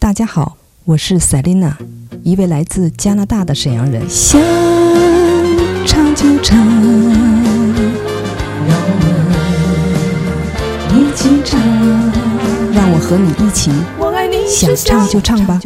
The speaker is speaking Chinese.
大家好我是赛琳娜一位来自加拿大的沈阳人。想唱就唱让我们一起唱让我和你一起想唱就唱吧。